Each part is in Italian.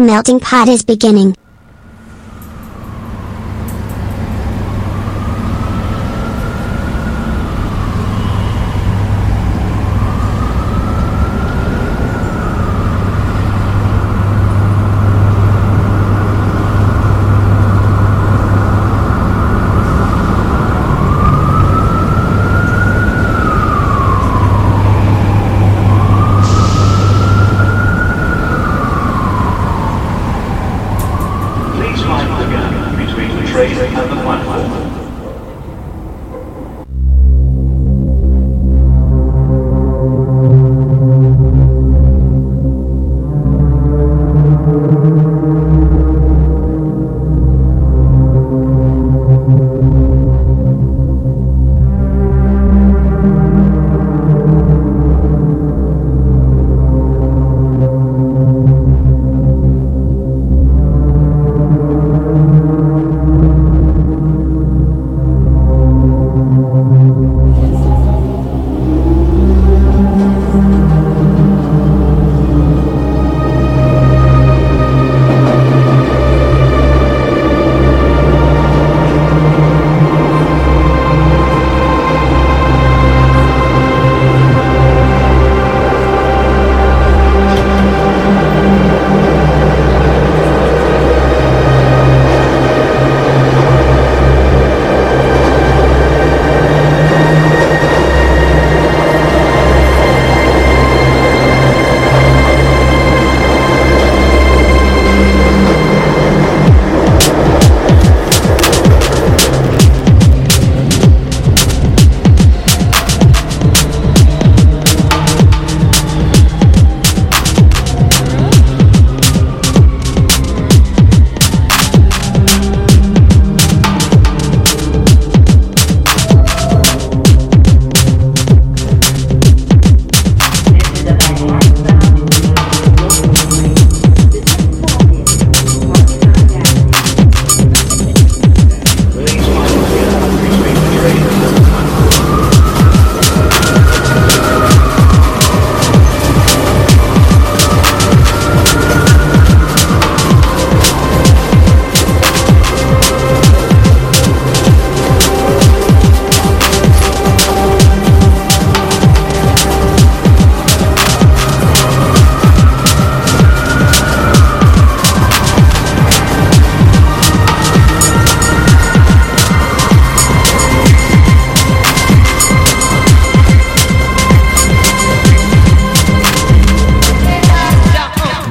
Melting pot is beginning.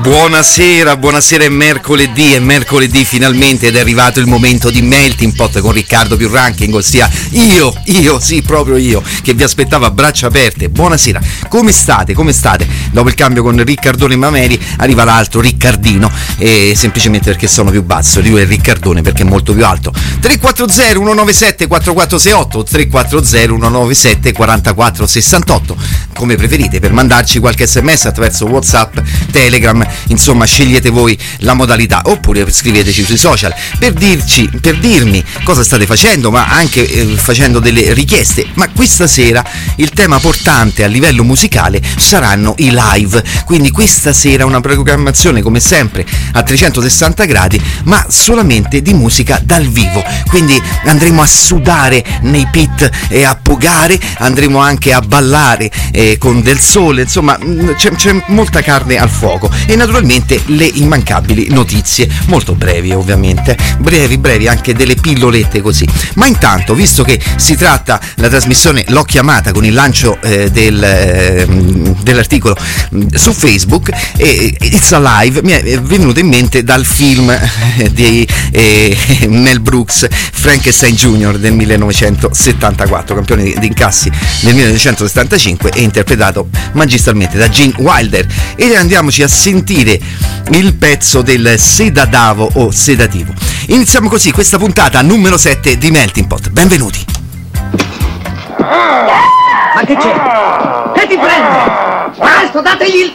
Buonasera, buonasera è mercoledì, è mercoledì finalmente ed è arrivato il momento di Melting Pot con Riccardo più ranking, ossia io, io, sì, proprio io, che vi aspettavo a braccia aperte. Buonasera, come state? Come state? Dopo il cambio con Riccardone e Mameri arriva l'altro Riccardino, e semplicemente perché sono più basso, lui è Riccardone perché è molto più alto. 340 197 4468 340 197 4468 come preferite per mandarci qualche sms attraverso whatsapp telegram insomma scegliete voi la modalità oppure scriveteci sui social per dirci per dirmi cosa state facendo ma anche eh, facendo delle richieste. Ma questa sera il tema portante a livello musicale saranno i live. Quindi questa sera una programmazione come sempre a 360 gradi ma solamente di musica dal vivo. Quindi andremo a sudare nei pit e a pogare andremo anche a ballare eh, con del sole. Insomma mh, c'è, c'è molta carne al fuoco. E naturalmente le immancabili notizie molto brevi ovviamente brevi brevi anche delle pillolette così ma intanto visto che si tratta la trasmissione l'ho chiamata con il lancio eh, del, eh, dell'articolo mh, su Facebook e It's Alive mi è venuto in mente dal film eh, di eh, Mel Brooks Frankenstein Jr. del 1974 campione di, di incassi nel 1975 e interpretato magistralmente da Gene Wilder ed andiamoci a sentire il pezzo del sedadavo o sedativo iniziamo così questa puntata numero 7 di Melting Pot benvenuti Ma che c'è? Che ti prende? Presto, dategli il...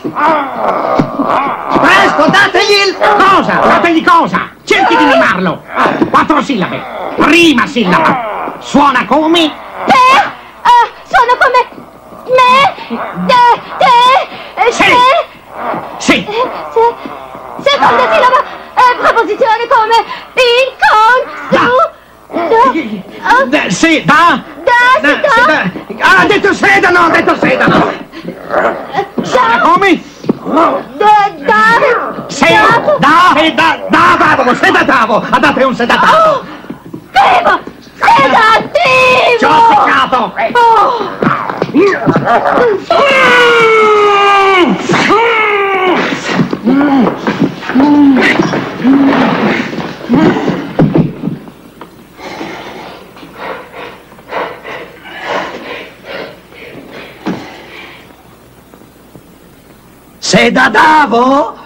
Presto, dategli il... Cosa? Dategli cosa? Cerchi di mimarlo. Quattro sillabe. Prima sillaba. Suona come... Te? Ah, sono come me? Te? Te? Sì. Sì! Eh, se, seconda ah. sillaba! Eh, proposizione come in con su... Da. Oh. Sì, da! Da, da, sì, da. Sì, da. Ah, ha detto sedano, ha detto sedano! Eh, da! Come? Eh, da, da! Sì, da! Da, da, da, da, da, da, da, da, da, da, da, da, da, da, da, da, Negativo! Tchau, Se é dadavo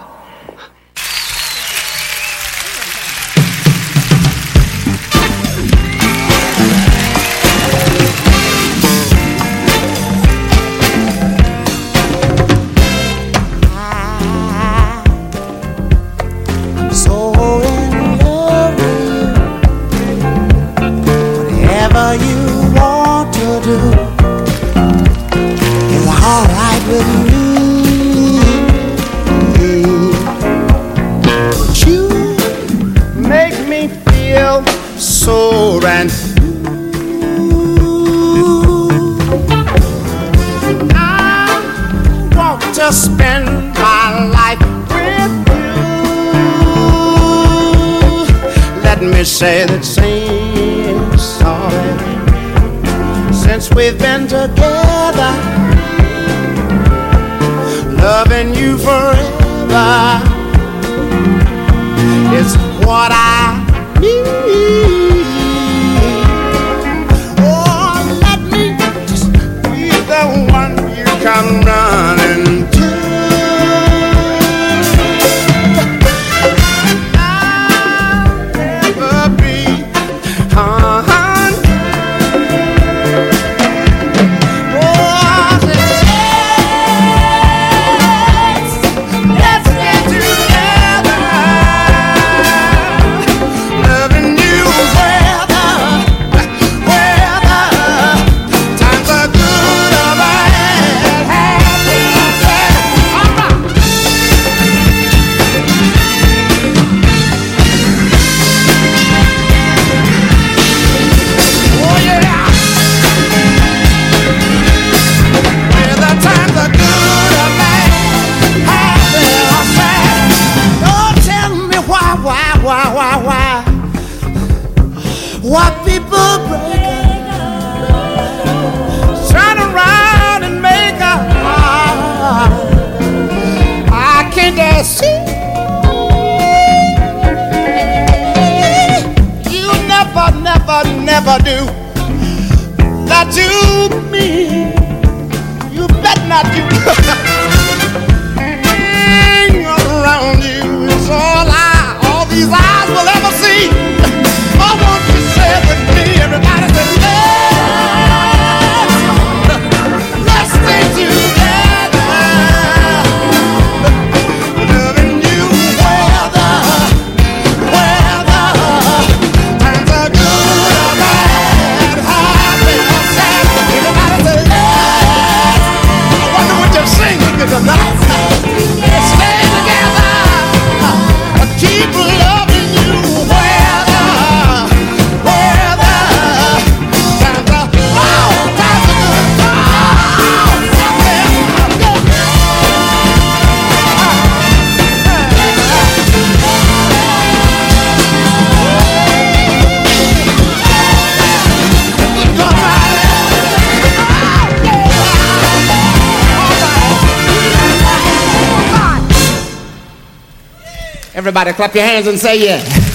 Everybody clap your hands and say yeah.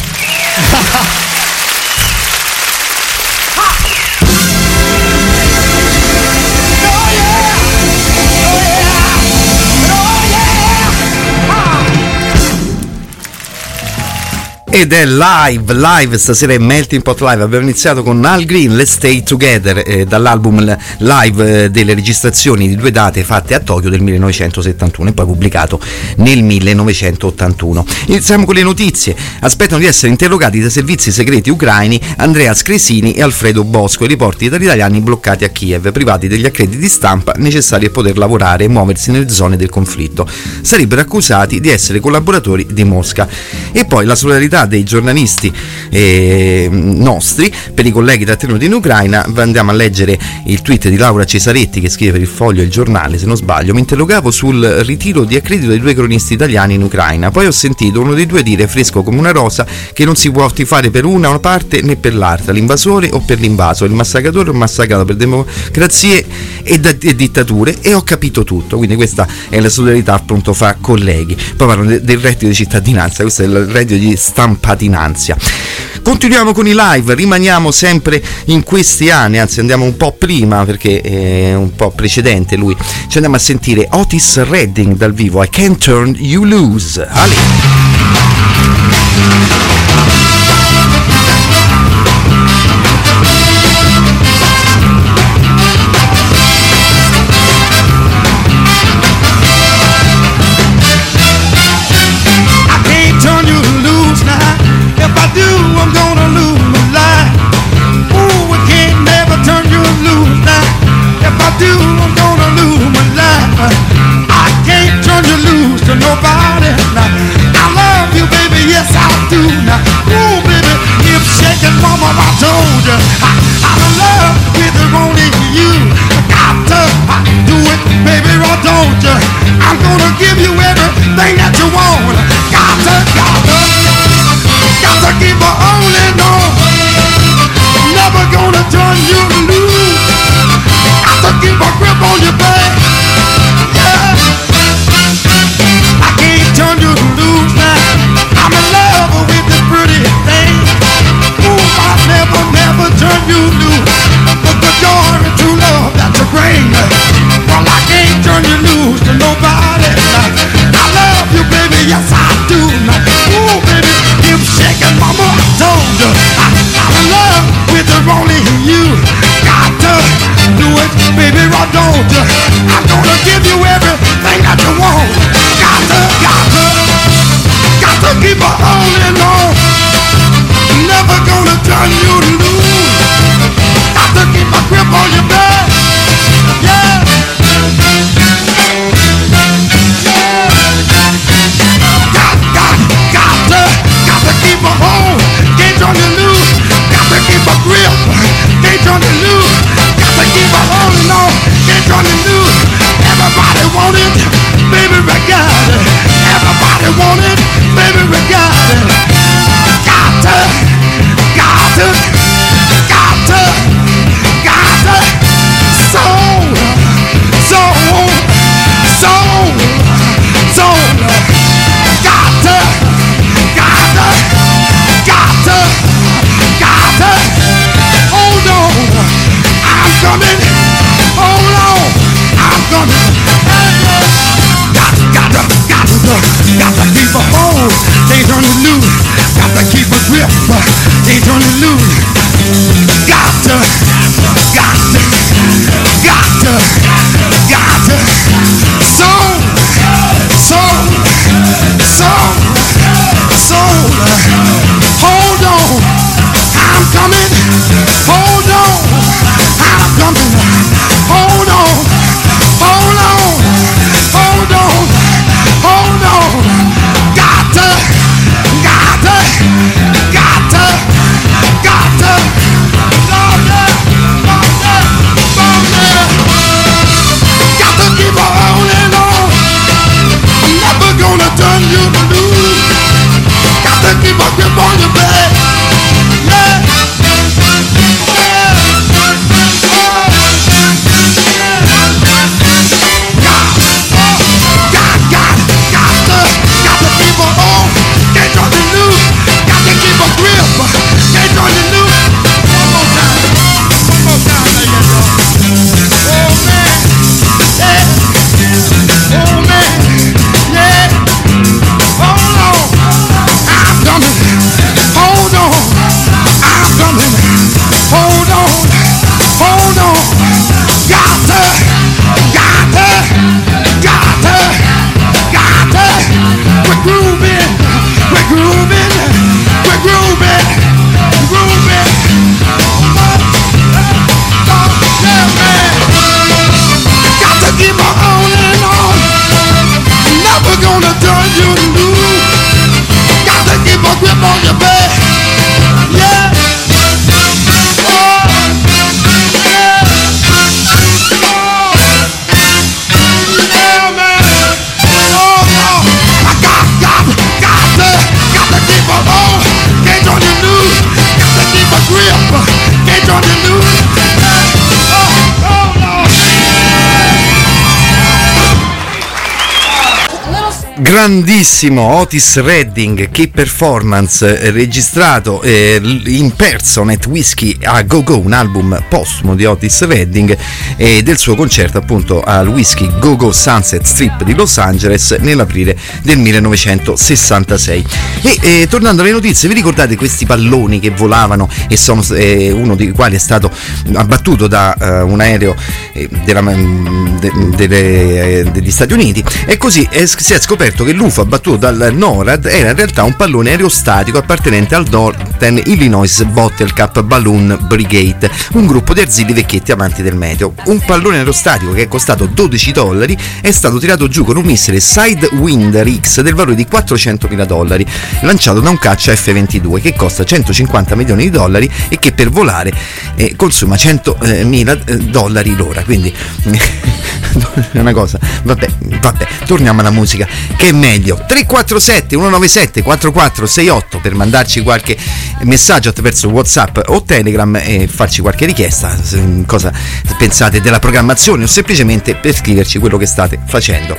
Ed è live, live, stasera è Melting Pot Live. Abbiamo iniziato con Al Green, Let's Stay Together, eh, dall'album live eh, delle registrazioni di due date fatte a Tokyo del 1971 e poi pubblicato nel 1981. Iniziamo con le notizie. Aspettano di essere interrogati dai servizi segreti ucraini Andrea Scresini e Alfredo Bosco, i riporti italiani bloccati a Kiev, privati degli accrediti stampa necessari a poter lavorare e muoversi nelle zone del conflitto. Sarebbero accusati di essere collaboratori di Mosca. E poi la solidarietà dei giornalisti eh, nostri per i colleghi trattenuti in Ucraina. Andiamo a leggere il tweet di Laura Cesaretti che scrive per il foglio il giornale, se non sbaglio. Mi interrogavo sul ritiro di accredito dei due cronisti italiani in Ucraina. Poi ho sentito uno dei due dire fresco come una rosa che non si può tifare per una parte né per l'altra, l'invasore o per l'invaso, il massacratore o massacrato per democrazie e, da- e dittature e ho capito tutto. Quindi questa è la solidarietà appunto fra colleghi. Poi parlano de- del reddito di cittadinanza, questo è il reddito di stampatinanzia. Continuiamo con i live, rimaniamo sempre in questi anni, anzi andiamo un po' prima perché è un po' precedente lui. Ci andiamo a sentire Otis Redding dal vivo, I Can't Turn You Loose. Ale. Loose to nobody now. I love you, baby, yes I do now. Ooh, baby, if shaking mama, I told you. I, I'm in love with only you. Got to I do it, baby, or don't you? I'm gonna give you everything that you want. Got to, got to, got to keep on holding on. Grandissimo Otis Redding, che performance eh, registrato eh, in Personate Whiskey a Go Go, un album postumo di Otis Redding e del suo concerto appunto al Whiskey Go Go Sunset Strip di Los Angeles nell'aprile del 1966. E eh, tornando alle notizie, vi ricordate questi palloni che volavano e sono eh, uno dei quali è stato abbattuto da eh, un aereo eh, della, mm, de- delle- eh, degli Stati Uniti e così è- si è scoperto che l'UFO abbattuto dal NORAD era in realtà un pallone aerostatico appartenente al Northern Illinois Bottle Cap Balloon Brigade, un gruppo di arzilli vecchietti amanti del meteo. Un pallone aerostatico che è costato 12 dollari è stato tirato giù con un missile Sidewinder X del valore di 400.000 dollari, lanciato da un caccia F-22 che costa 150 milioni di dollari e che per volare eh, consuma 100.000 eh, dollari l'ora. Quindi è una cosa. Vabbè, vabbè, torniamo alla musica che è meglio. 347 197 4468 per mandarci qualche messaggio attraverso WhatsApp o Telegram e farci qualche richiesta, cosa pensate della programmazione o semplicemente per scriverci quello che state facendo.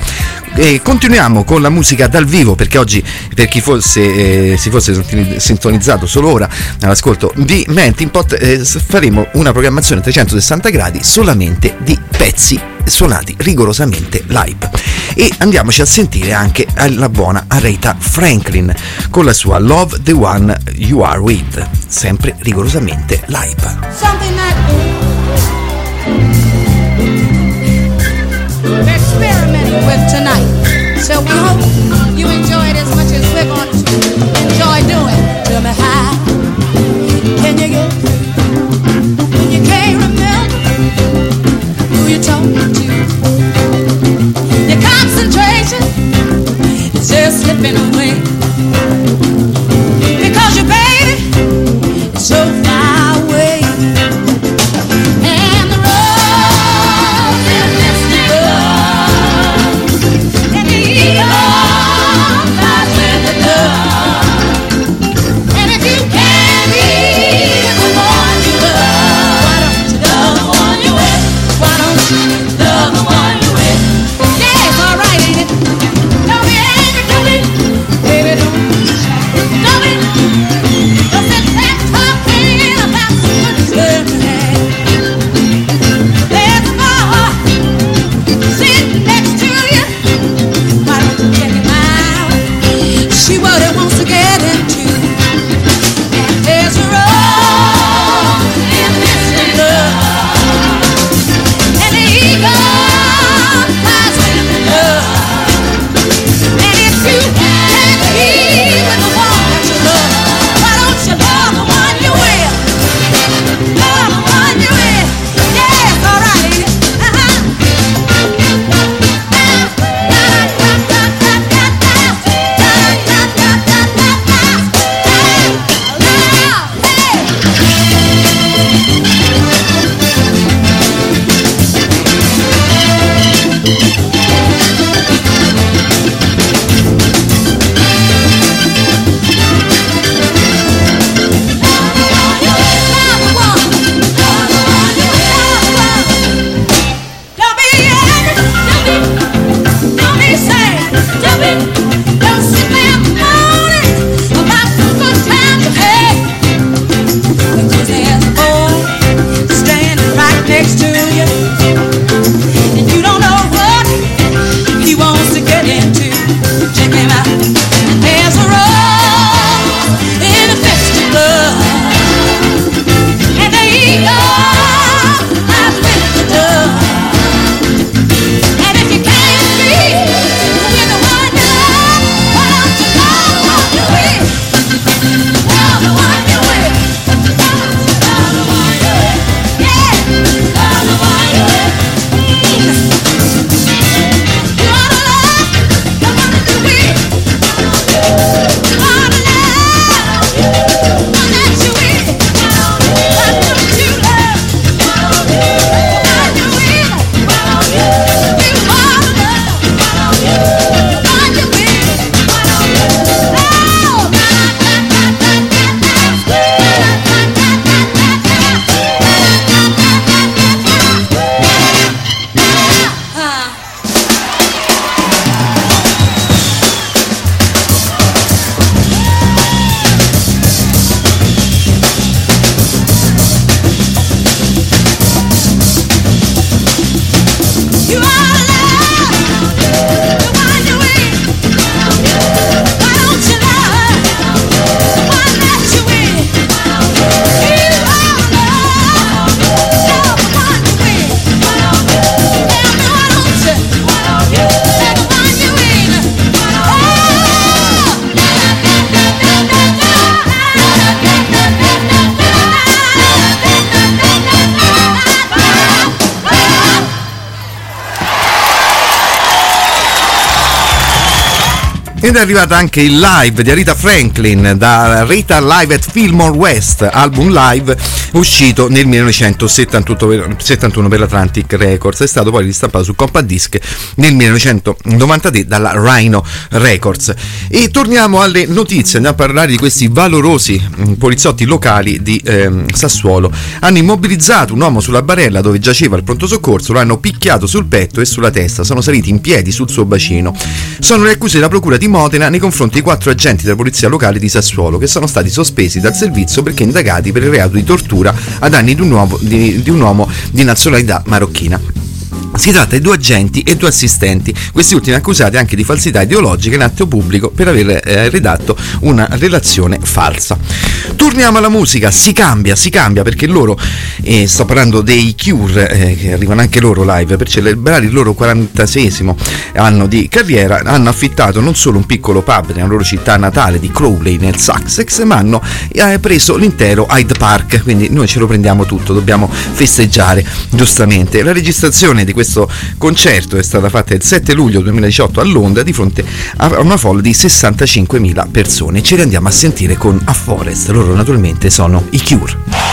E continuiamo con la musica dal vivo perché oggi per chi fosse, eh, si fosse sintoni- sintonizzato solo ora all'ascolto di Melting Pot eh, faremo una programmazione a 360 gradi solamente di pezzi suonati rigorosamente live. E andiamoci a sentire anche la buona Aretha Franklin con la sua Love the One You Are With sempre rigorosamente live So we hope you enjoy it as much as we're going to enjoy doing. Tell me how can you get when you can't remember who you're talking to? Your concentration is just slipping away arrivata anche il live di Arita Franklin da Rita Live at Fillmore West, album live uscito nel 1971 per l'Atlantic Records, è stato poi ristampato su Compact Disc nel 1993 dalla Rhino Records. E torniamo alle notizie, andiamo a parlare di questi valorosi mm, poliziotti locali di ehm, Sassuolo. Hanno immobilizzato un uomo sulla barella dove giaceva il pronto soccorso, lo hanno picchiato sul petto e sulla testa, sono saliti in piedi sul suo bacino. Sono le accuse della procura di Modena nei confronti di quattro agenti della polizia locale di Sassuolo che sono stati sospesi dal servizio perché indagati per il reato di tortura a danni di un uomo di, di, un uomo di nazionalità marocchina. Si tratta di due agenti e due assistenti, questi ultimi accusati anche di falsità ideologica in atto pubblico per aver eh, redatto una relazione falsa. Torniamo alla musica, si cambia, si cambia perché loro, eh, sto parlando dei Cure, eh, che arrivano anche loro live per celebrare il loro 46 anno di carriera, hanno affittato non solo un piccolo pub nella loro città natale di Crowley nel Sussex, ma hanno eh, preso l'intero Hyde Park, quindi noi ce lo prendiamo tutto, dobbiamo festeggiare giustamente. La registrazione di questo questo concerto è stata fatta il 7 luglio 2018 a Londra di fronte a una folla di 65.000 persone. Ci rendiamo a sentire con A Forest, loro naturalmente sono i Cure.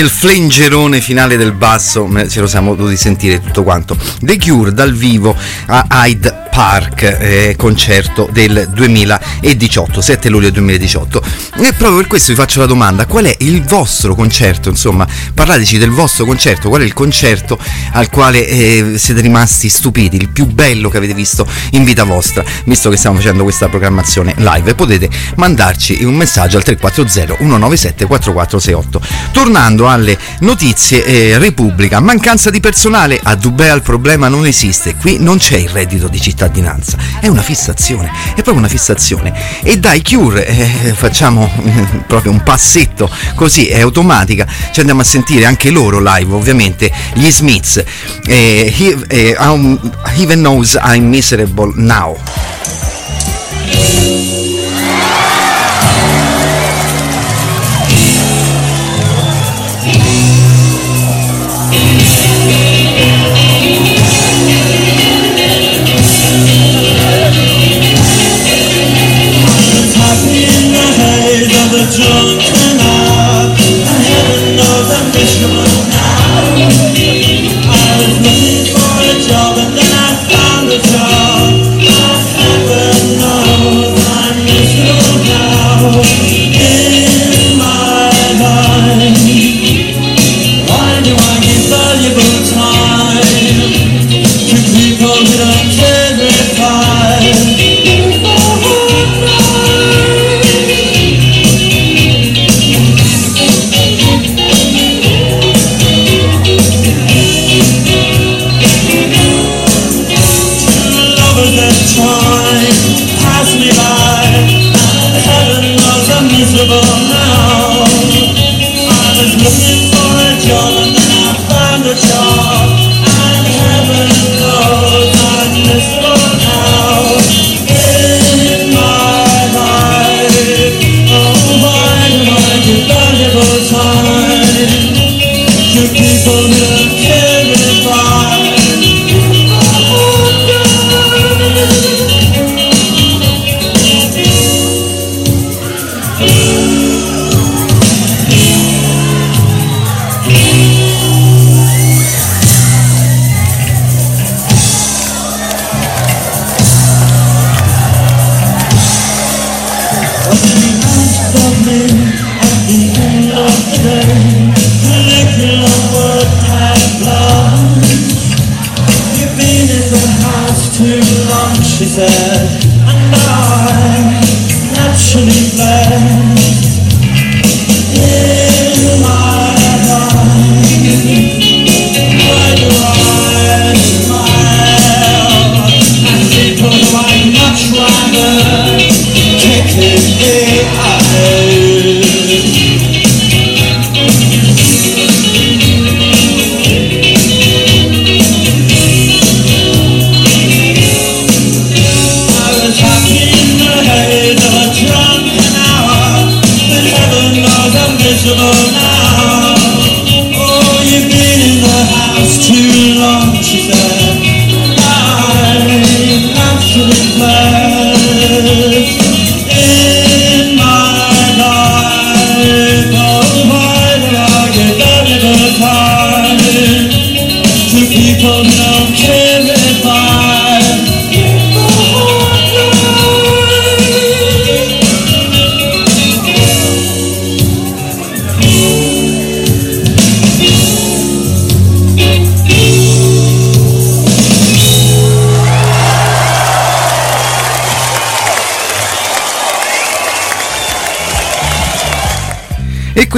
Il flengerone finale del basso, ce lo siamo dovuti sentire tutto quanto. The Cure dal vivo a Hyde Park, eh, concerto del 2018, 7 luglio 2018. E proprio per questo vi faccio la domanda, qual è il vostro concerto? Insomma, parlateci del vostro concerto, qual è il concerto al quale eh, siete rimasti stupiti, il più bello che avete visto in vita vostra, visto che stiamo facendo questa programmazione live. Potete mandarci un messaggio al 340 197 4468. Tornando alle notizie, eh, Repubblica, mancanza di personale, a Dubai il problema non esiste, qui non c'è il reddito di cittadinanza, è una fissazione, è proprio una fissazione. E dai Cure, eh, facciamo proprio un passetto così, è automatica, ci andiamo a sentire anche loro live, ovviamente, gli Smiths, eh, he, eh, um, Even Knows I'm Miserable Now.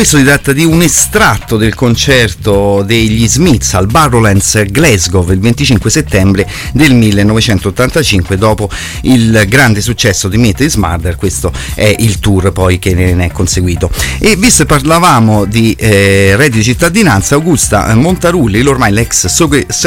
Questo si tratta di un estratto del concerto degli Smiths al Barrowlands Glasgow il 25 settembre del 1985 dopo il grande successo di Meet is Murder questo è il tour poi che ne è conseguito. E visto che parlavamo di eh, reddito di cittadinanza Augusta Montarulli l'ormai l'ex,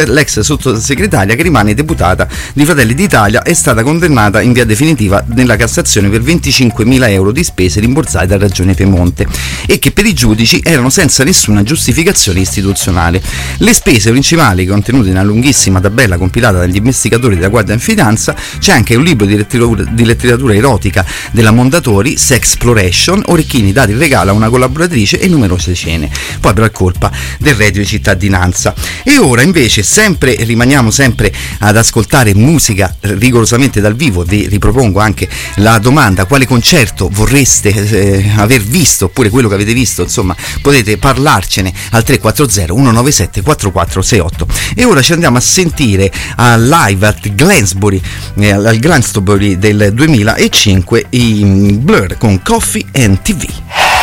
l'ex sottosegretaria che rimane deputata di Fratelli d'Italia è stata condannata in via definitiva nella Cassazione per 25.000 euro di spese rimborsate da Ragione Piemonte e che per i giudici erano senza nessuna giustificazione istituzionale. Le spese principali contenute in una lunghissima tabella compilata dagli investigatori della Guardia in Finanza c'è anche un libro di letteratura, di letteratura erotica della Mondatori, Sexploration, orecchini dati in regalo a una collaboratrice e numerose cene. Poi però è colpa del reddito di cittadinanza. E ora invece sempre rimaniamo sempre ad ascoltare musica rigorosamente dal vivo vi ripropongo anche la domanda quale concerto vorreste eh, aver visto oppure quello che avete visto, insomma, potete parlarcene al 340 197 4468. E ora ci andiamo a sentire a live at Glansbury, eh, al Glastonbury del 2005 i mm, Blur con Coffee and TV.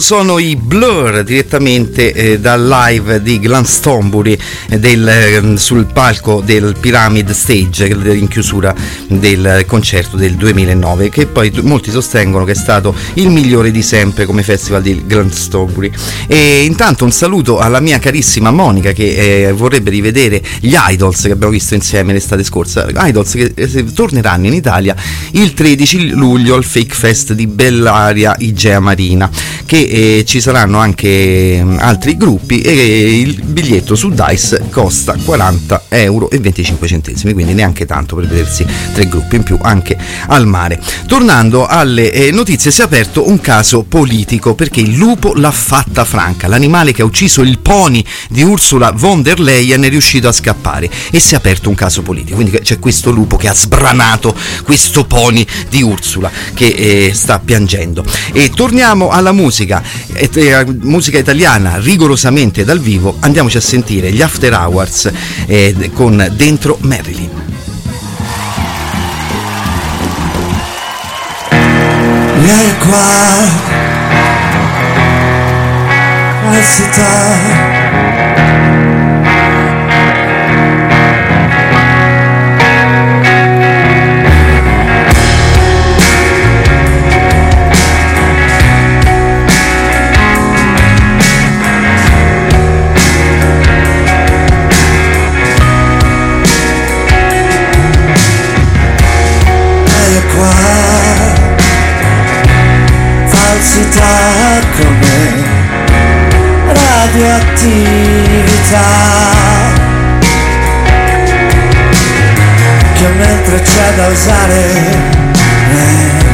Sono i Blur direttamente eh, dal live di Glastonbury eh, del, eh, sul palco del Pyramid Stage in chiusura del concerto del 2009 che poi molti sostengono che è stato il migliore di sempre come festival di Glastonbury. E intanto un saluto alla mia carissima Monica che eh, vorrebbe rivedere gli Idols che abbiamo visto insieme l'estate scorsa. Idols che eh, torneranno in Italia il 13 luglio al Fake Fest di Bellaria Igea Marina che eh, ci saranno anche mm, altri gruppi e il biglietto su Dice costa 40 euro e 25 centesimi quindi neanche tanto per vedersi tre gruppi in più anche al mare. Tornando alle eh, notizie si è aperto un caso politico perché il lupo l'ha fatta franca. L'animale che ha ucciso il pony di Ursula von der Leyen è riuscito a scappare e si è aperto un caso politico. Quindi c'è questo lupo che ha sbranato questo pony di Ursula che eh, sta piangendo. E torniamo alla musica, et- eh, musica italiana rigorosamente dal vivo, andiamoci a sentire gli After Hours eh, con Dentro Marilyn. Vieni qua, falsità. Radioattività che mentre c'è da usare eh,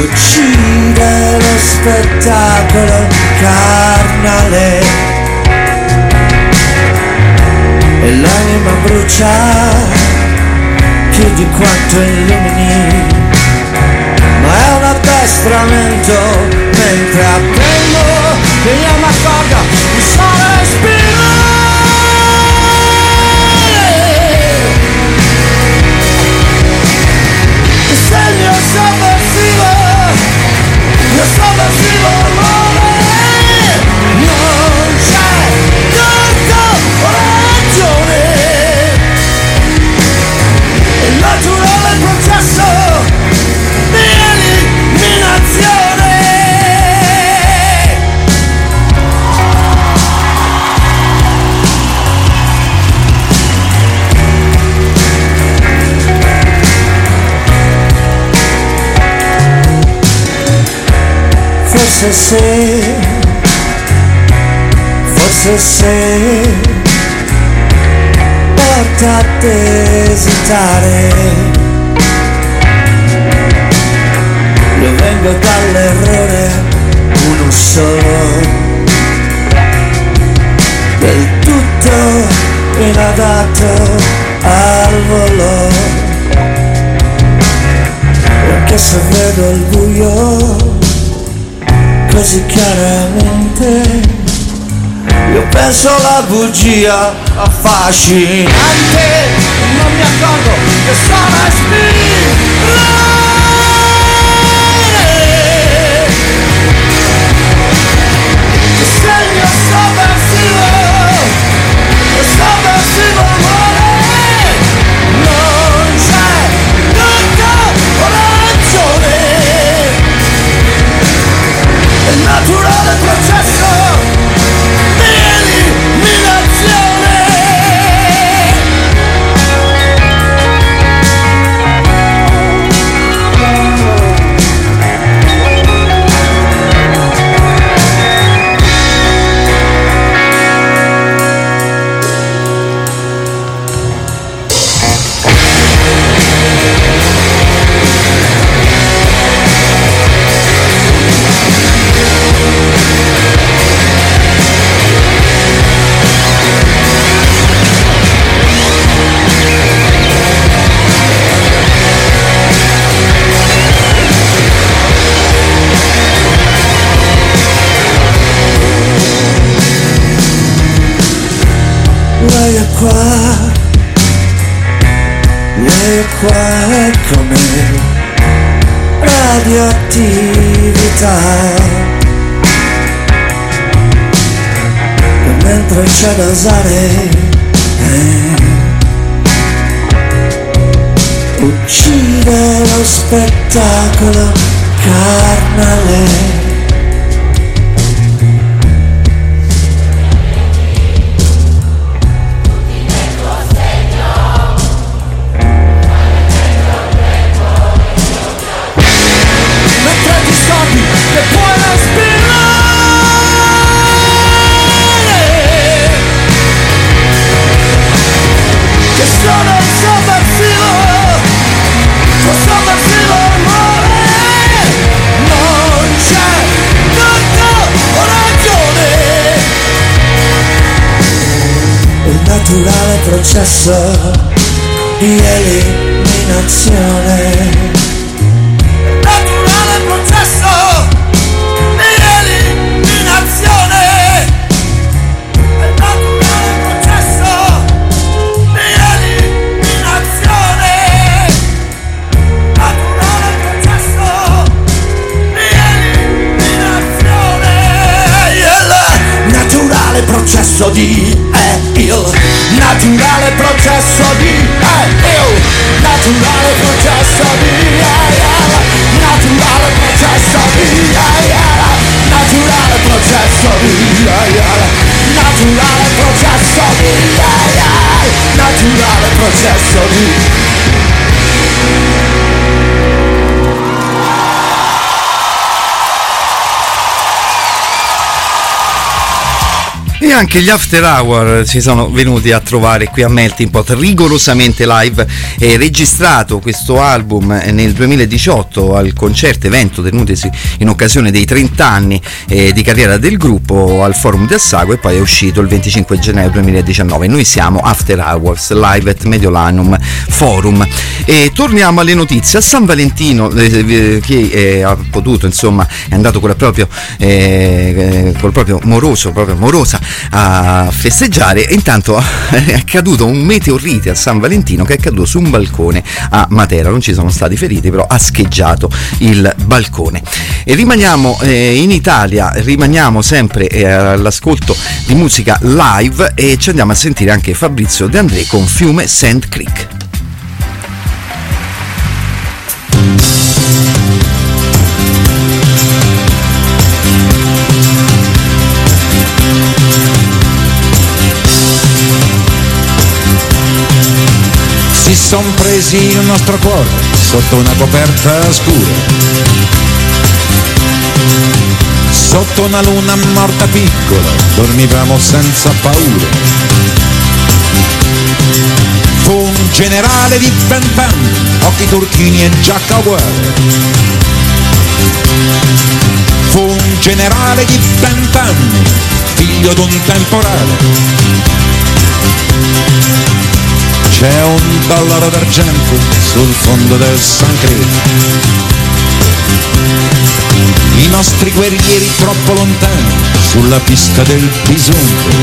uccide lo spettacolo carnale. E l'anima brucia più di quanto illumini. Ma è un addestramento mentre attendo forse se forse se porta ad esitare. Io vengo dall'errore uno solo. Del tutto inadatto al volo. Anche se vedo il buio così chiaramente. Io penso alla bugia affascinante Non mi accorgo che sono spirale attività. E mentre c'è da usare, eh, uccide lo spettacolo carnale. Naturale processo di eliminazione naturale processo di eliminazione. Naturale processo di eliminazione. Naturale processo di eliminazione. Il naturale processo di il naturale processo di è il naturale processo di il naturale processo di il naturale processo di il naturale processo di il naturale processo di E anche gli After Hour ci sono venuti a trovare qui a Melting Pot rigorosamente live e registrato questo album nel 2018 al concerto evento tenutesi in occasione dei 30 anni eh, di carriera del gruppo al Forum del Sago e poi è uscito il 25 gennaio 2019. Noi siamo After Hours live at Mediolanum Forum e torniamo alle notizie. A San Valentino eh, chi eh, ha potuto insomma è andato con il proprio, eh, eh, col proprio moroso, proprio morosa a festeggiare intanto è accaduto un meteorite a San Valentino che è caduto su un balcone a Matera, non ci sono stati feriti però ha scheggiato il balcone. E rimaniamo eh, in Italia, rimaniamo sempre eh, all'ascolto di musica live e ci andiamo a sentire anche Fabrizio De André con Fiume Sand Creek. Si son presi il nostro cuore sotto una coperta scura. Sotto una luna morta piccola dormivamo senza paura. Fu un generale di vent'anni, occhi turchini e giacca uguale. Fu un generale di vent'anni, figlio d'un temporale. C'è un dollaro d'argento sul fondo del San. I nostri guerrieri troppo lontani sulla pista del bisonte.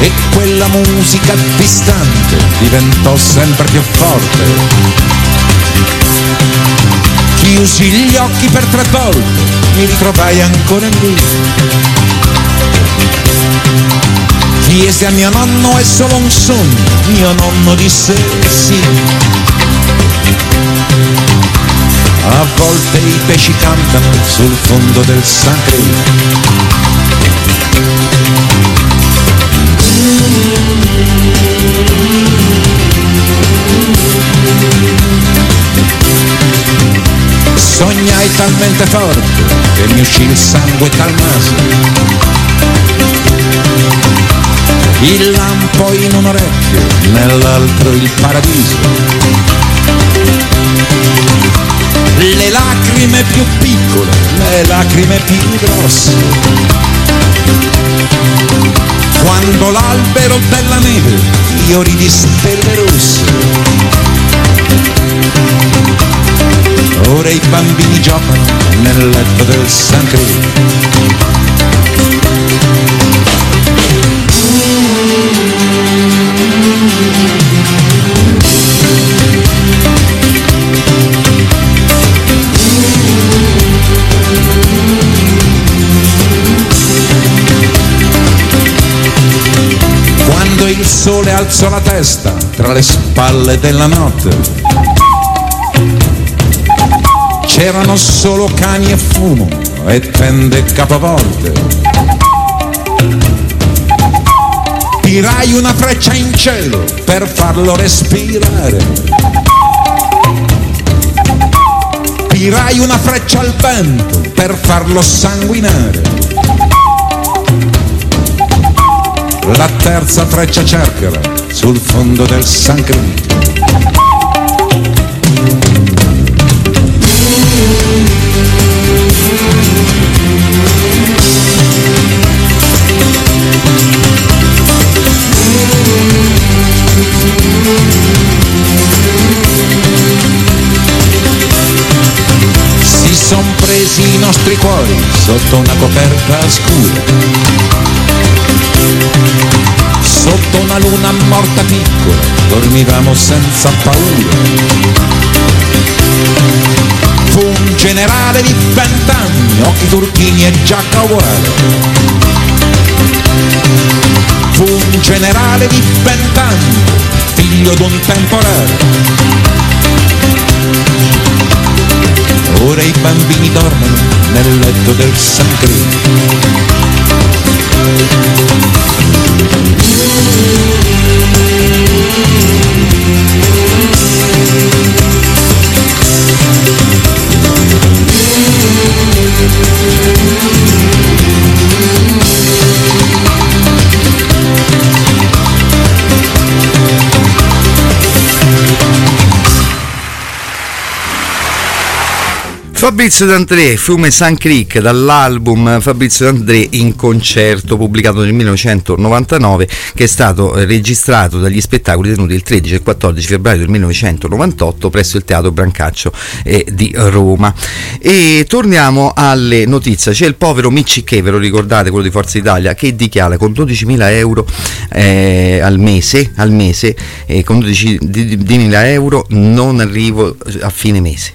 E quella musica distante diventò sempre più forte. Chiusi gli occhi per tre volte, mi ritrovai ancora lì. Chiese a mio nonno è solo un sogno, mio nonno disse sì. A volte i pesci cantano sul fondo del San Credo. Sognai talmente forte che mi uscì il sangue dal naso. Il lampo in un orecchio, nell'altro il paradiso. Le lacrime più piccole, le lacrime più grosse. Quando l'albero della neve fiori di stelle rosse. Ora i bambini giocano nel letto del San Credo. il sole alzò la testa tra le spalle della notte. C'erano solo cani e fumo e tende capovolte. Tirai una freccia in cielo per farlo respirare. Tirai una freccia al vento per farlo sanguinare. La terza freccia cercherà sul fondo del. Si son presi i nostri cuori sotto una coperta scura. Sotto una luna morta piccola dormivamo senza paura. Fu un generale di vent'anni, occhi turchini e giacca uguale. Fu un generale di vent'anni, figlio d'un temporale. Ora i bambini dormono nel letto del Sancrito. Fabrizio D'André, Fiume San Creek, dall'album Fabrizio D'André in concerto pubblicato nel 1999 che è stato eh, registrato dagli spettacoli tenuti il 13 e il 14 febbraio del 1998 presso il Teatro Brancaccio eh, di Roma. E torniamo alle notizie, c'è il povero Micciche, ve lo ricordate, quello di Forza Italia, che dichiara con 12.000 euro eh, al mese, al mese eh, con 12.000 euro non arrivo a fine mese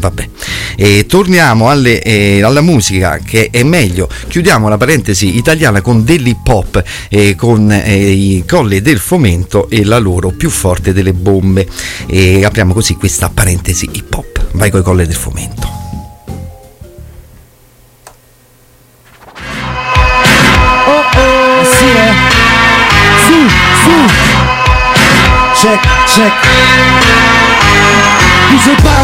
vabbè. E torniamo alle, eh, alla musica che è meglio. Chiudiamo la parentesi italiana con dell'hip hop, eh, con eh, i colle del fomento e la loro più forte delle bombe. E apriamo così questa parentesi hip hop. Vai con i colle del fomento. Eh? Sì. Check, check.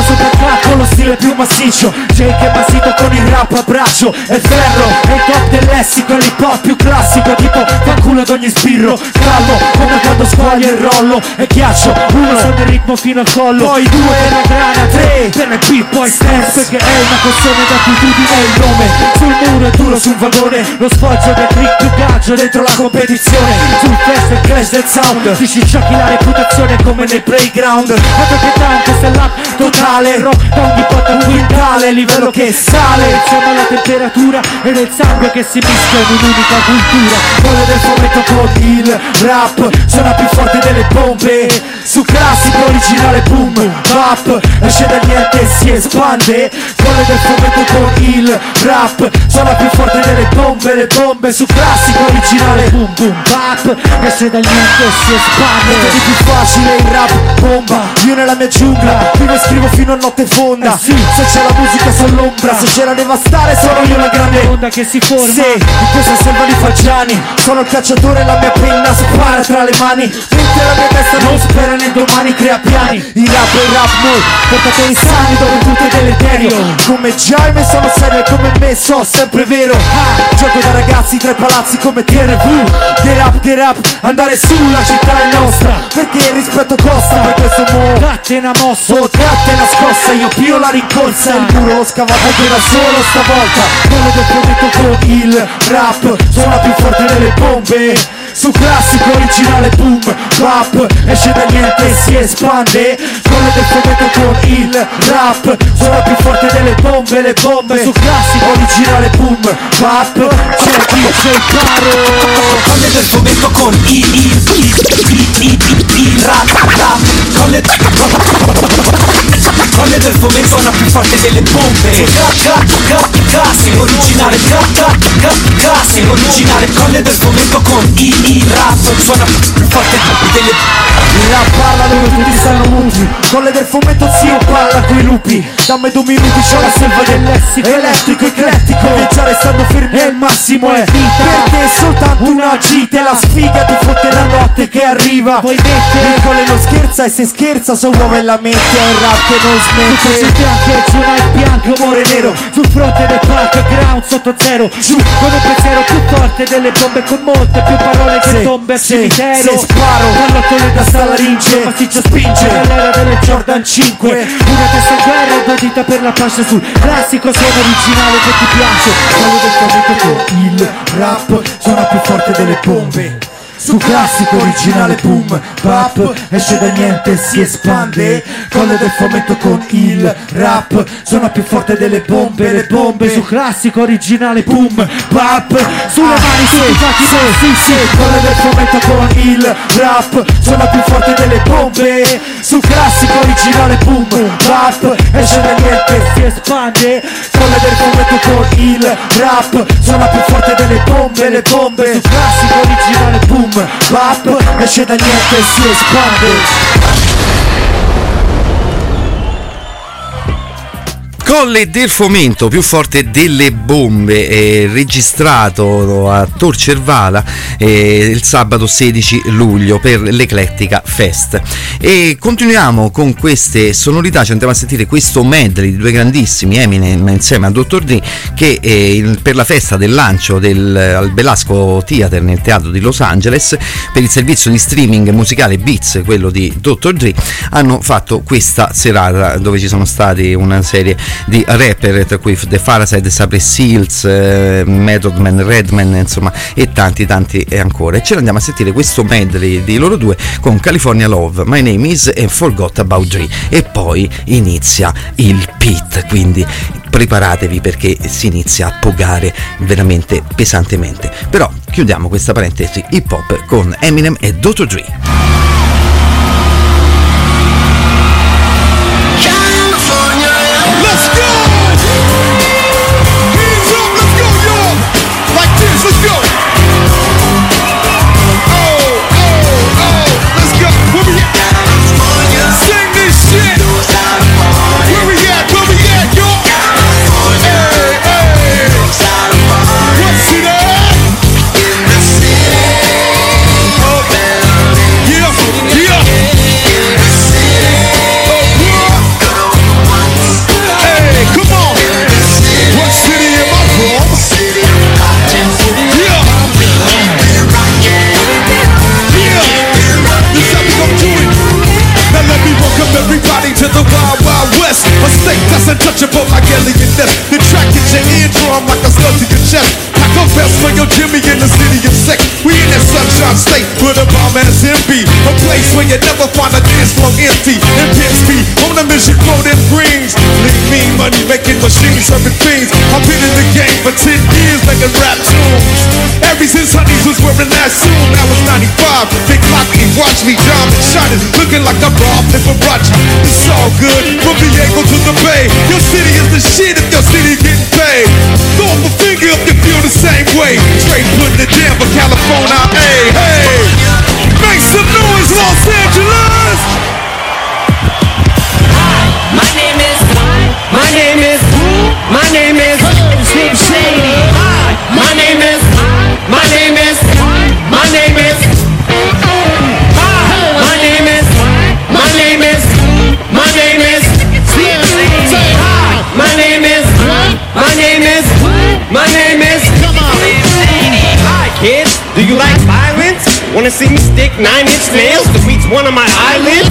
Sopra il track con lo stile più massiccio. Jake è basito con il rap a braccio. E ferro, è il top del lessico e l'hip hop più classico Tipo fanculo ad ogni spirro Calmo, come quando squaglia il rollo. E ghiaccio, uno sente il ritmo fino al collo. Poi due per la grana, tre. Per le beat, poi stance Perché è una questione d'attitudine. Il nome Sul muro e duro sul vagone. Lo sfoggio del trick più gaggio dentro la competizione. Sul fest e clash del sound Ti sciacchi la reputazione come nel playground. Altro che tanto, è l'app totale Rock da ogni botta un quintale Livello che sale. Insieme alla temperatura e del sangue che si mischia in un'unica cultura. Quello del fomento con il rap Suona più forte delle bombe Su classico originale boom Bap. Esce da niente e si espande. Quello del fomento con il rap. Suona più forte delle bombe Le bombe. Su classico originale boom boom bap. Esce da niente e si espande. È più facile il rap bomba. Io nella mia giungla Prima scrivo fino a notte fonda. Se c'è la musica sull'ombra Se c'è la devastare sono io la grande onda che si forma. Sì, in questa selva di facciani Sono il cacciatore la mia penna spara tra le mani. Mentre la mia testa non spera nel domani crea piani. Il rap e rap noi Portatori sani dove tutto è deleterio. Come Jaime sono serio e come me so sempre vero. Ah, Gioco da ragazzi tra i palazzi come TRV Get up, get up, andare su la città è nostra. Perché il rispetto costa per questo mo Date una mossa, oh date scossa Io pio la rincorsa, il muro l'ho scavato anche da solo stavolta. Quello del prometto con il rap Suona più forte delle bombe su classico originale boom Rap esce da niente e si espande Quello del fomento con il rap Suona più forte delle bombe, le bombe Su classico originale boom Rap c'è DJ Caro Colle del fomento con il, il, il, il, il, il, il rap, rap Colle Colle del fomento suona più forte delle bombe Classico originale Classico originale Colle del fomento con il, il rap Suona più forte delle Il rap parla dove tutti stanno muti. Colle del fumetto zio parla coi lupi. Dammi due minuti c'ho la selva del lessico. Elettrico, eclettico. Viaggiare stando fermi è il massimo è vita. Per te è soltanto una gita E la sfiga ti fotte la notte che arriva. Poi mette Il colle non scherza e se scherza so uova e la mente. È il rap che non smette. Tutto bianco e giù nel bianco amore nero. Sul fronte del palco ground sotto zero. Giù con un pensiero più forte delle bombe Con molte più parole che tombe al cimitero. Se sparo. Pallottone da salaringe Massiccio spinge. Nell'era delle Jordan 5 Una testa in guerra due dita per la pace sul classico suono originale che ti piace. Quello del con il rap Suona più forte delle bombe su classico originale boom bap esce da niente si espande. colle del fomento con il rap suona più forte delle bombe le bombe. Su classico originale boom bap sulle mani tutti fatti sì. sì sì. Colle del fomento con il rap suona più forte delle bombe. Su classico originale boom bap esce da niente e si espande. Colle del fomento con il rap suona più forte delle bombe le bombe. Su classico originale boom bap esce da niente e si espande Colle del fomento più forte delle bombe, eh, registrato a Tor Cervala eh, il sabato 16 luglio per l'Eclettica Fest. E continuiamo con queste sonorità, ci andiamo a sentire questo medley di due grandissimi, Eminem insieme a Dr. D, che eh, per la festa del lancio del, al Belasco Theater nel teatro di Los Angeles, per il servizio di streaming musicale Beats, quello di Dr. Dre, hanno fatto questa serata dove ci sono stati una serie di rapper, tra cui The Faraside, Sapre Seals, eh, Method Man, Redman, insomma, e tanti tanti e ancora. E ce l'andiamo a sentire questo medley di loro due con California Love, My Name Is and Forgot About Dre. E poi inizia il pit, quindi preparatevi perché si inizia a pogare veramente pesantemente. Però chiudiamo questa parentesi hip hop con Eminem e Dr. Dre. State that's untouchable like alien nest. The track hits your eardrum like a slug to your chest. A vest for your Jimmy in the city of sex. We in that sunshine state where the bomb ass empty. A place where you never find a dance floor empty. And be on a mission, them greens. Lean me money making machines, serving fiends. I've been in the game for 10 years making rap tunes. Ever since Honeys was wearing that suit, that was 95. Big Locky, watch me diamond shining, looking like I'm robbed in Fibarachi. It's all good, from Diego to the Bay. Your city is the shit if your city getting paid. Throw up a finger if you feel the same way. Straight putting it down for California, hey, hey. Make some noise, Los Angeles! Wanna see me stick nine inch nails to each one of my eyelids?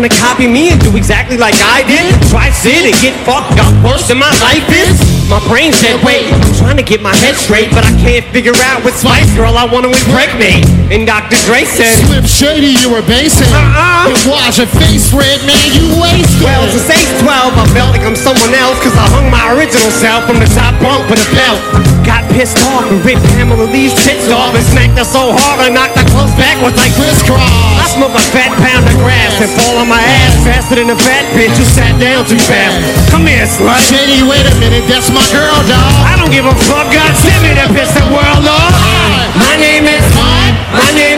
Wanna copy me and do exactly like I did? Try sit and get fucked up worse than my life is? My brain said, wait, I'm trying to get my head straight, but I can't figure out what Spice Girl I want to impregnate. And Dr. Dre said, Slim Shady, you were basing. Uh-uh. Wash your face red, man, you wasted. Well, since age 12, I felt like I'm someone else Cause I hung my original self from the top bunk with a belt Got pissed off and ripped Pamela Lee's tits off And smacked her so hard I knocked her clothes backwards like crisscross I smoke a fat pound of grass and fall on my ass Faster than a fat bitch who sat down too fast Come here, slut. Shady, wait a minute, that's my girl, dog. I don't give a fuck, God send me to piss the world off My name is My name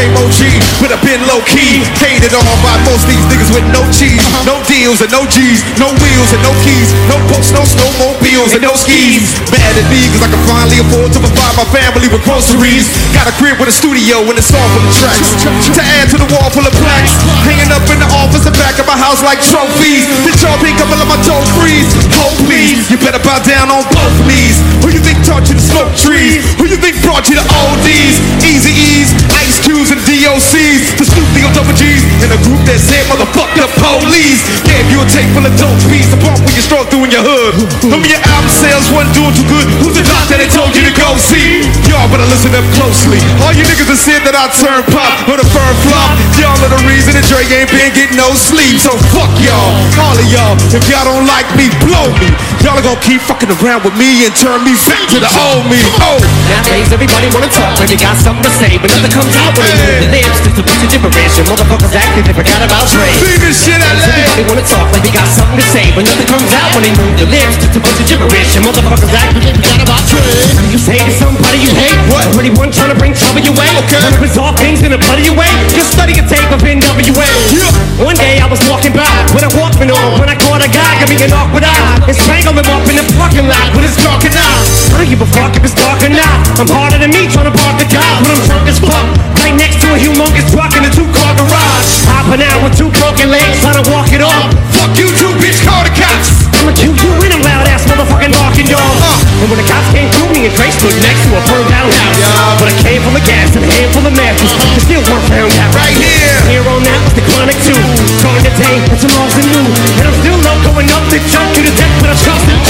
same OG, but I've been low key. Hated on by most these niggas with no cheese, no deals and no G's, no wheels and no keys, no boats, no snowmobiles and no skis. Mad at me cause I can finally afford to provide my family with groceries. Got a crib with a studio and a song full of tracks. To add to the wall full of plaques. Hanging up in the office and back of my house like trophies. The y'all pink couple of my toes freeze. Oh please, you better bow down on both knees. Who you think taught you to smoke trees? Who you think brought you to ODs? Easy E's, Ice Q's and DOC's. The Snoop D-O double G's. In a group that said motherfuck the police. Gave you a tape full of dope beats. The part where you struggle through in your hood. Some of your album sales wasn't doing too good. Who's the doctor that they told you to go see? Y'all better listen up closely. All you niggas that said that I turned pop on a firm flop. Y'all are the reason that Dre ain't been getting no sleep. So fuck y'all, all of y'all. If y'all don't like me, blow me. Y'all are gonna keep fucking around with me and turn me back to the old me. Oh, Nowadays everybody wanna talk when they got something to say But nothing comes out when they move their lips Just a bunch of gibberish And motherfuckers acting they forgot about Dre. This shit I Everybody wanna talk like they got something to say But nothing comes out when they move. Their lips Just a bunch of gibberish And motherfuckers acting they forgot about Dre. You say to somebody you hate? What? Already one trying to bring trouble your way. Okay. Learn bizarre things in a bloody your way. Just study a tape of NWA Yeah. One day I was walking by with a Walkman on When I caught a guy got me an awkward eye. And strangled him up in the parking lot with his darkened eye. I don't give a fuck if it's dark or not. I'm harder than me trying to park the car When I'm drunk as fuck Right next to humongous truck in a two-car garage Hopping out with two broken legs trying to walk it off fuck you too, bitch. Call the cops. I'ma kill you in a loud ass motherfucking barking dog. And when the cops came through me and Dre stood next to a burned down house. but a can full of gas and a handful of matches. Uh-huh. They still weren't found out. Right here. Here on out the chronic two. Trying to take and some lost and new. And I'm still not going up the jump to the death with a trust and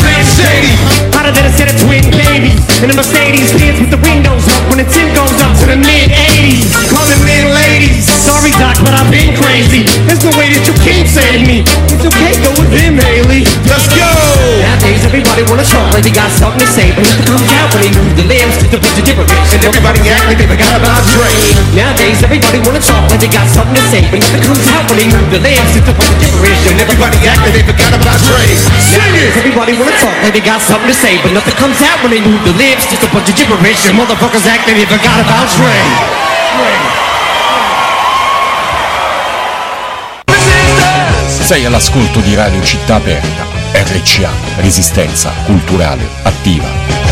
Slim Shady. Hotter than a set of twin babies. In a Mercedes Benz with the windows up when the tin goes up to the mid 80s. Calling men ladies. Sorry, Doc, but I've been crazy. There's no way that you can't save me. It's okay, go with him, Haley. Let's go. Nowadays, everybody wanna like they got something to say, but nothing comes out when they move lips. Just a bunch of gibberish, And everybody act like they forgot about Dre. Nowadays, everybody wanna talk like they got something to say, but nothing comes out when they move their lips. Just a bunch of gibberish, and Everybody act like they forgot about Dre. Sing everybody wanna talk like they got something to say, but nothing comes out when they move their lips. Just a bunch of gibberish, and motherfuckers act like they forgot about Dre. Sei all'ascolto di Radio Città Aperta, RCA, Resistenza Culturale Attiva.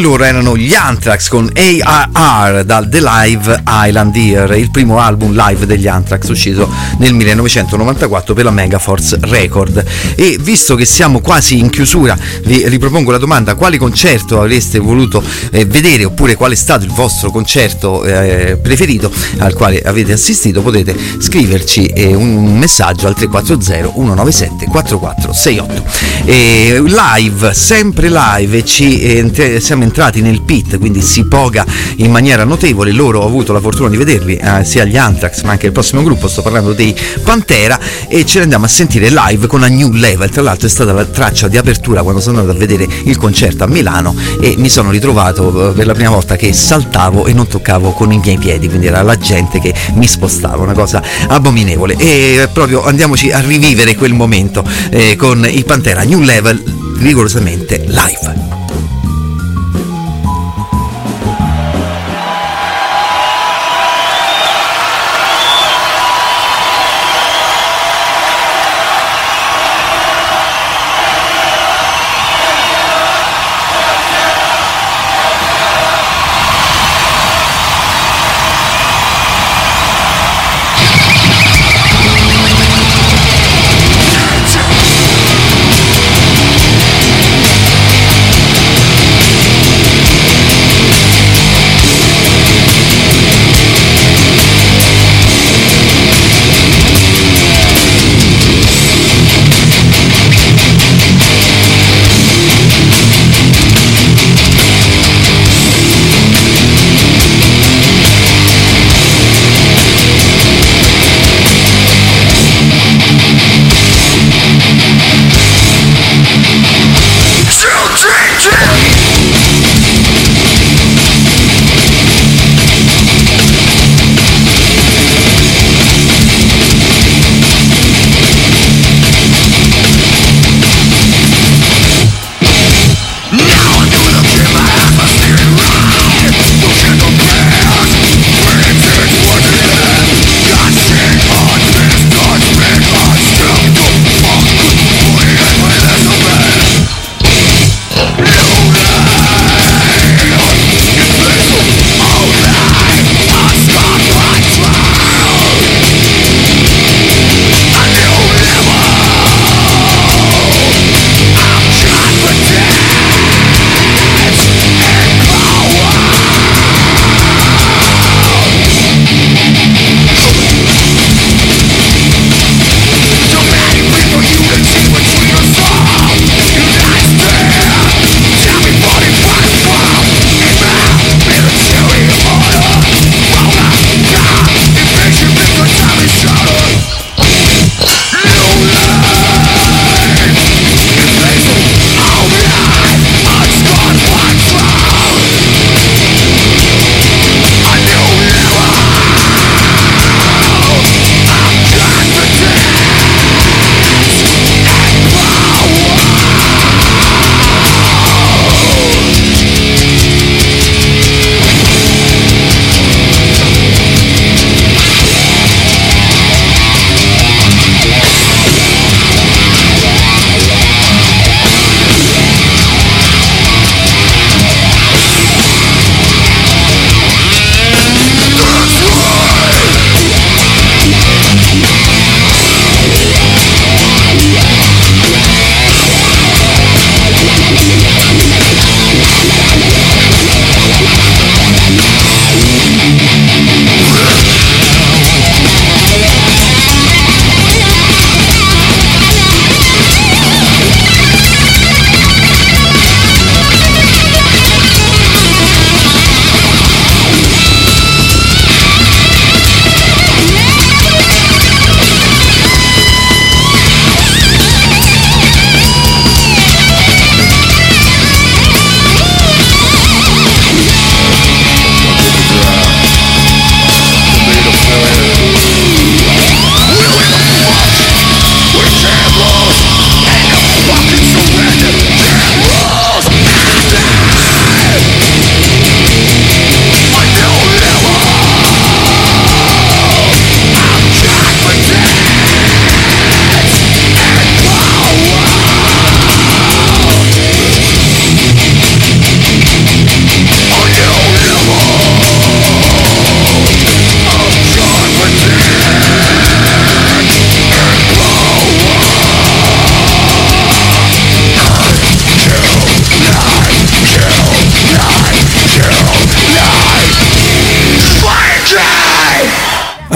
Loro erano gli Anthrax con ARR dal The Live Island Ear, il primo album live degli Anthrax uscito nel 1994 per la Megaforce Record. E visto che siamo quasi in chiusura, vi ripropongo la domanda: quale concerto avreste voluto eh, vedere oppure qual è stato il vostro concerto eh, preferito al quale avete assistito? Potete scriverci eh, un messaggio al 340 197 4468. E live, sempre live, ci eh, siamo entrati nel pit, quindi si poga in maniera notevole. Loro ho avuto la fortuna di vederli, eh, sia gli Anthrax ma anche il prossimo gruppo, sto parlando dei Pantera, e ce ne andiamo a sentire live con A New Level. Tra l'altro è stata la traccia di apertura quando sono andato a vedere il concerto a Milano e mi sono ritrovato eh, per la prima volta che saltavo e non toccavo con i miei piedi, quindi era la gente che mi spostava, una cosa abominevole. E proprio andiamoci a rivivere quel momento eh, con i Pantera New Level rigorosamente live.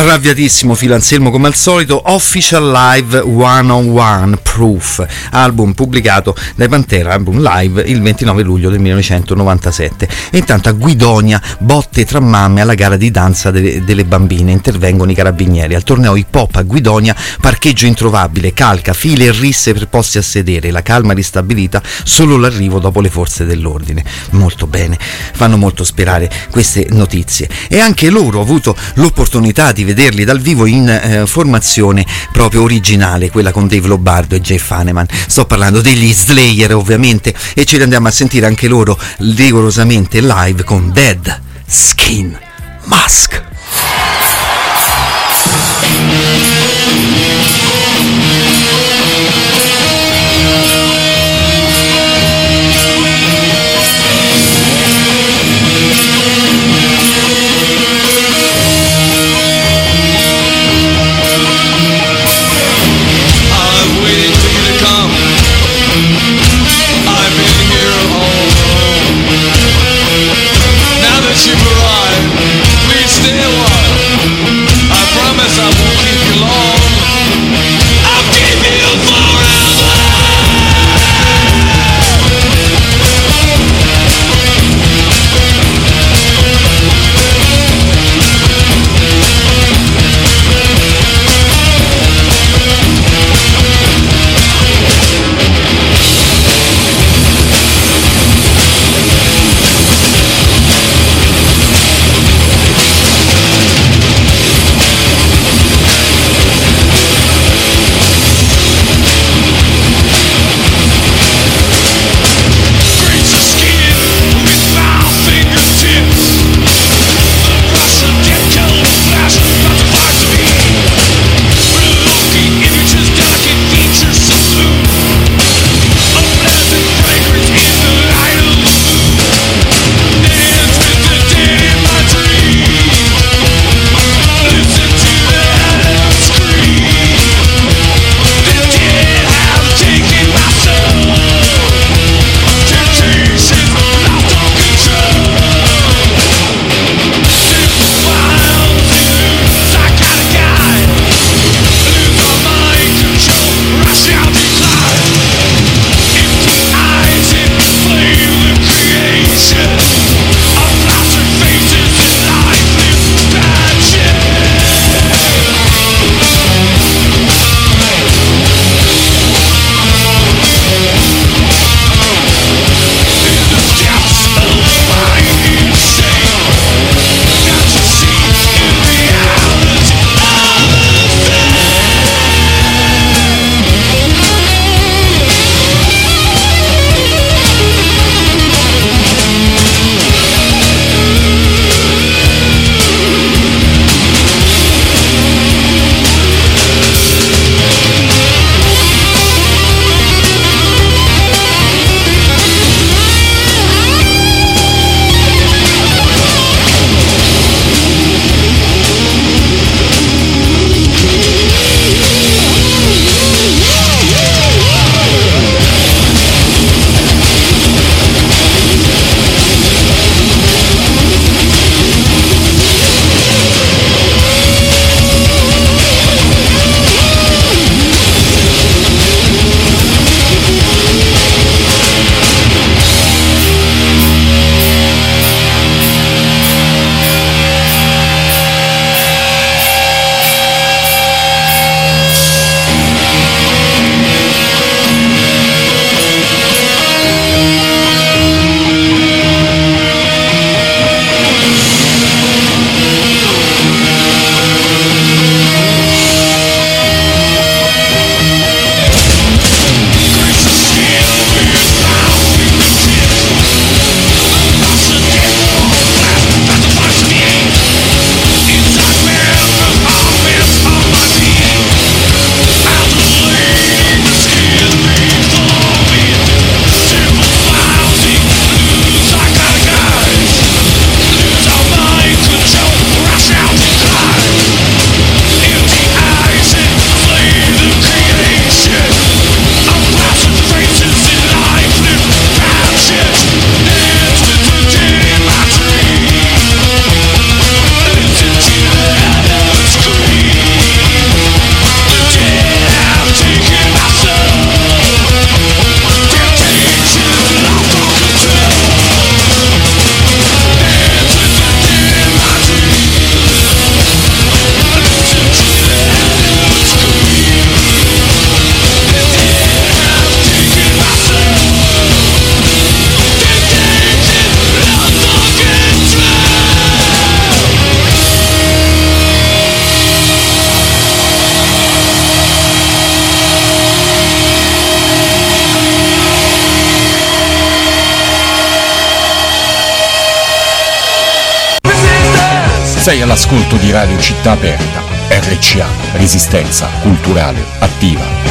Arrabbiatissimo Filo Anselmo come al solito, Official Live One on One Proof, album pubblicato dai Pantera, album live il 29 luglio del 1997. E intanto a Guidonia, botte tra mamme alla gara di danza delle, delle bambine, intervengono i carabinieri. Al torneo hip hop a Guidonia, parcheggio introvabile, calca, file e risse per posti a sedere, la calma ristabilita, solo l'arrivo dopo le forze dell'ordine. Molto bene, fanno molto sperare queste notizie. E anche loro ho avuto l'opportunità di vederli dal vivo in eh, formazione proprio originale, quella con Dave Lombardo e Jeff Hanneman. Sto parlando degli Slayer ovviamente e ce li andiamo a sentire anche loro rigorosamente live con Dead Skin Mask. Sei all'ascolto di Radio Città Aperta, RCA, Resistenza Culturale Attiva.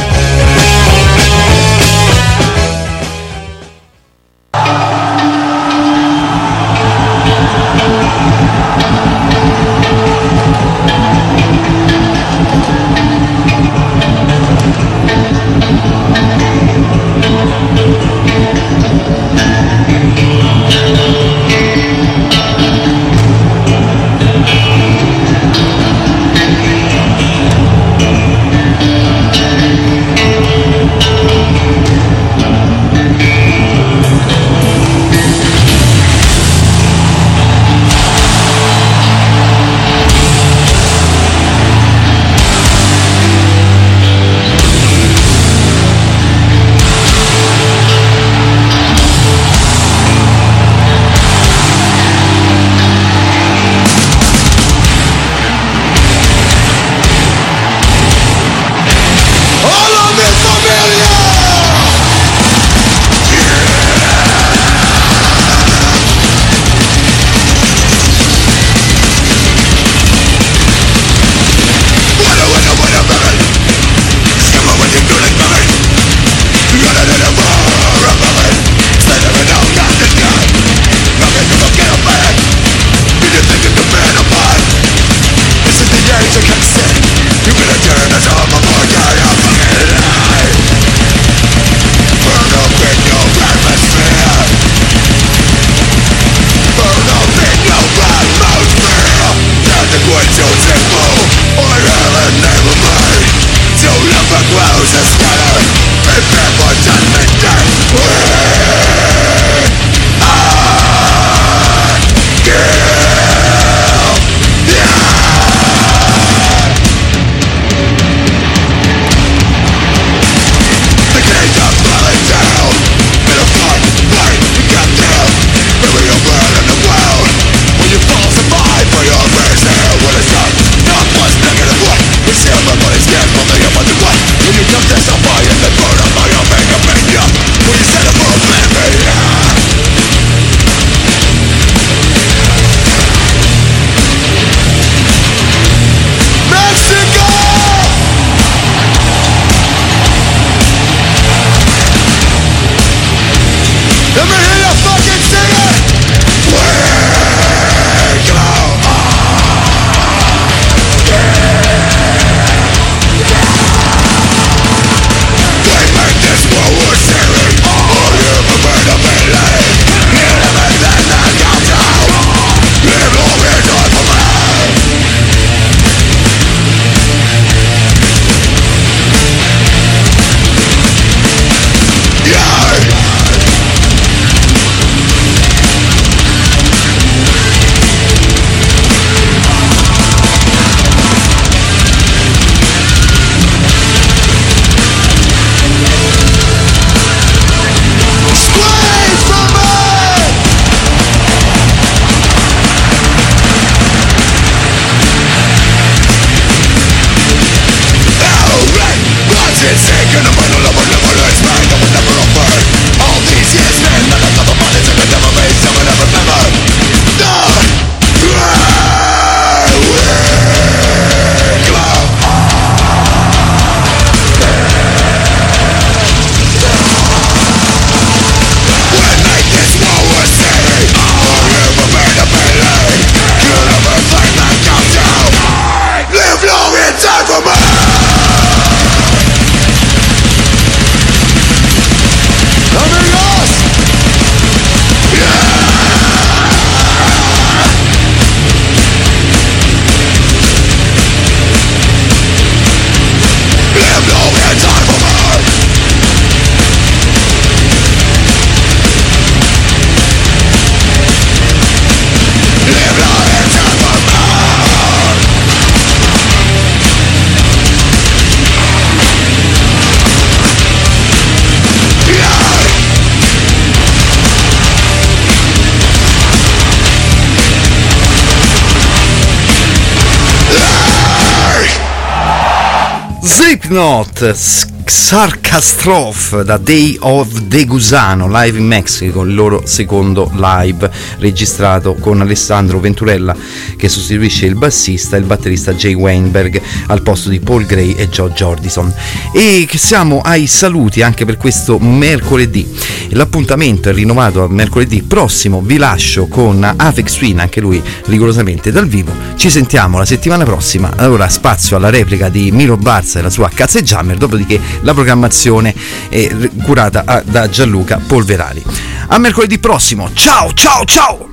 Slipknot, S- Sarcastrophe da Day of the Gusano live in Mexico, il loro secondo live registrato con Alessandro Venturella che sostituisce il bassista e il batterista Jay Weinberg al posto di Paul Gray e Joe Jordison. E siamo ai saluti anche per questo mercoledì. L'appuntamento è rinnovato a mercoledì prossimo, vi lascio con Afex Twin, anche lui rigorosamente dal vivo. Ci sentiamo la settimana prossima. Allora spazio alla replica di Milo Barza e la sua Cazze Jammer, dopodiché la programmazione è curata ah, da Gianluca Polverali. A mercoledì prossimo, ciao ciao ciao!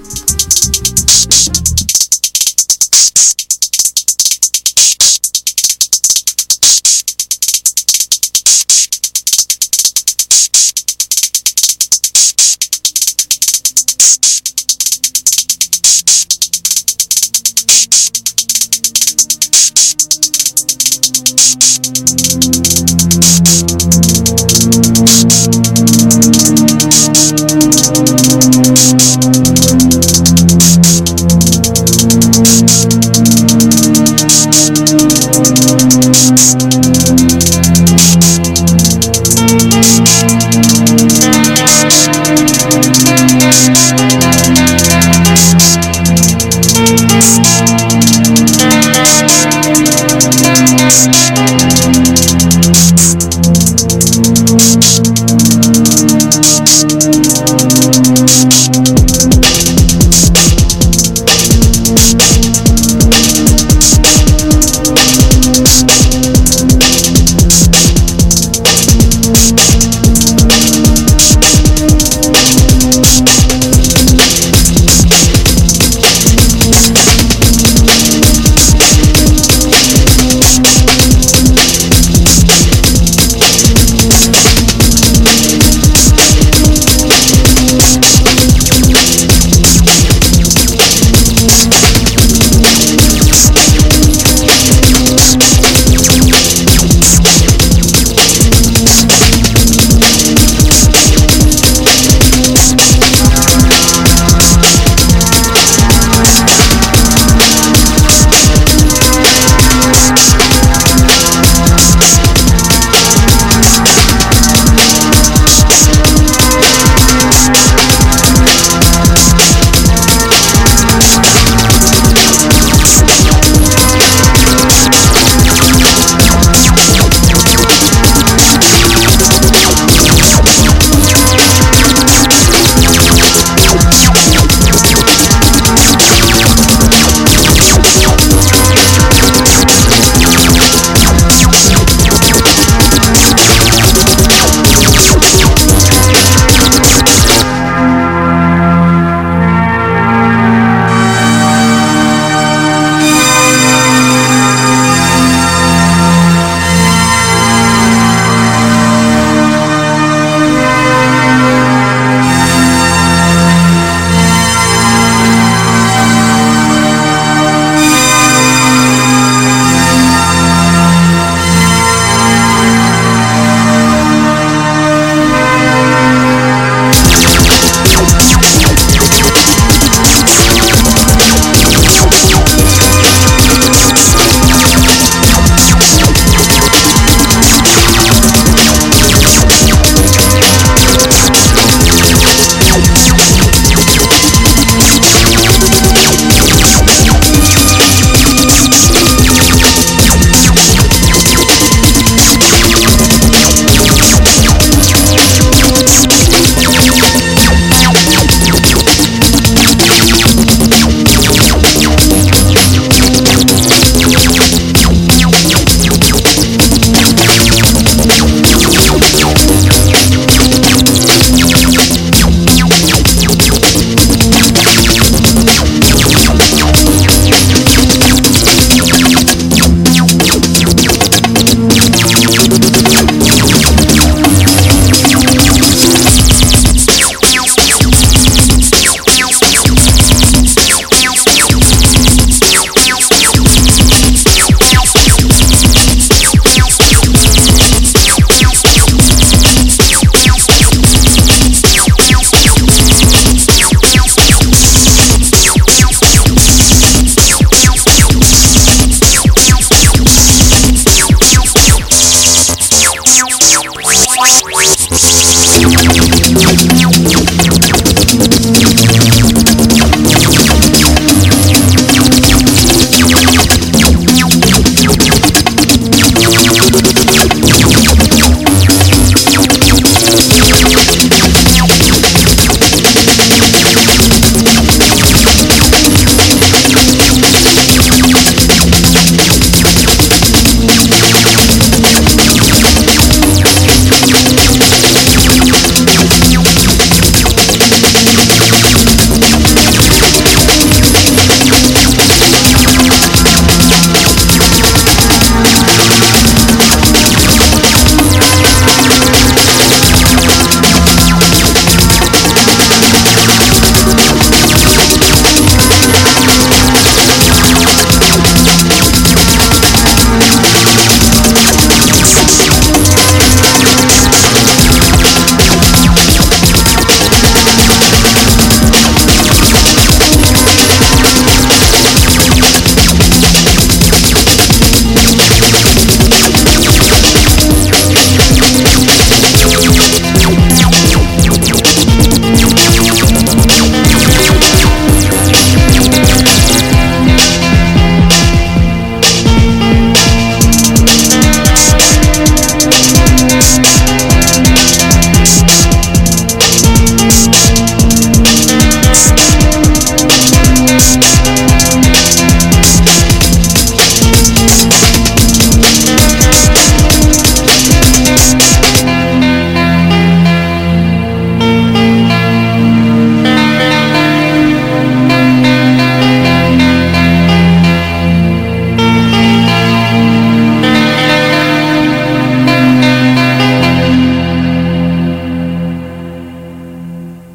Thank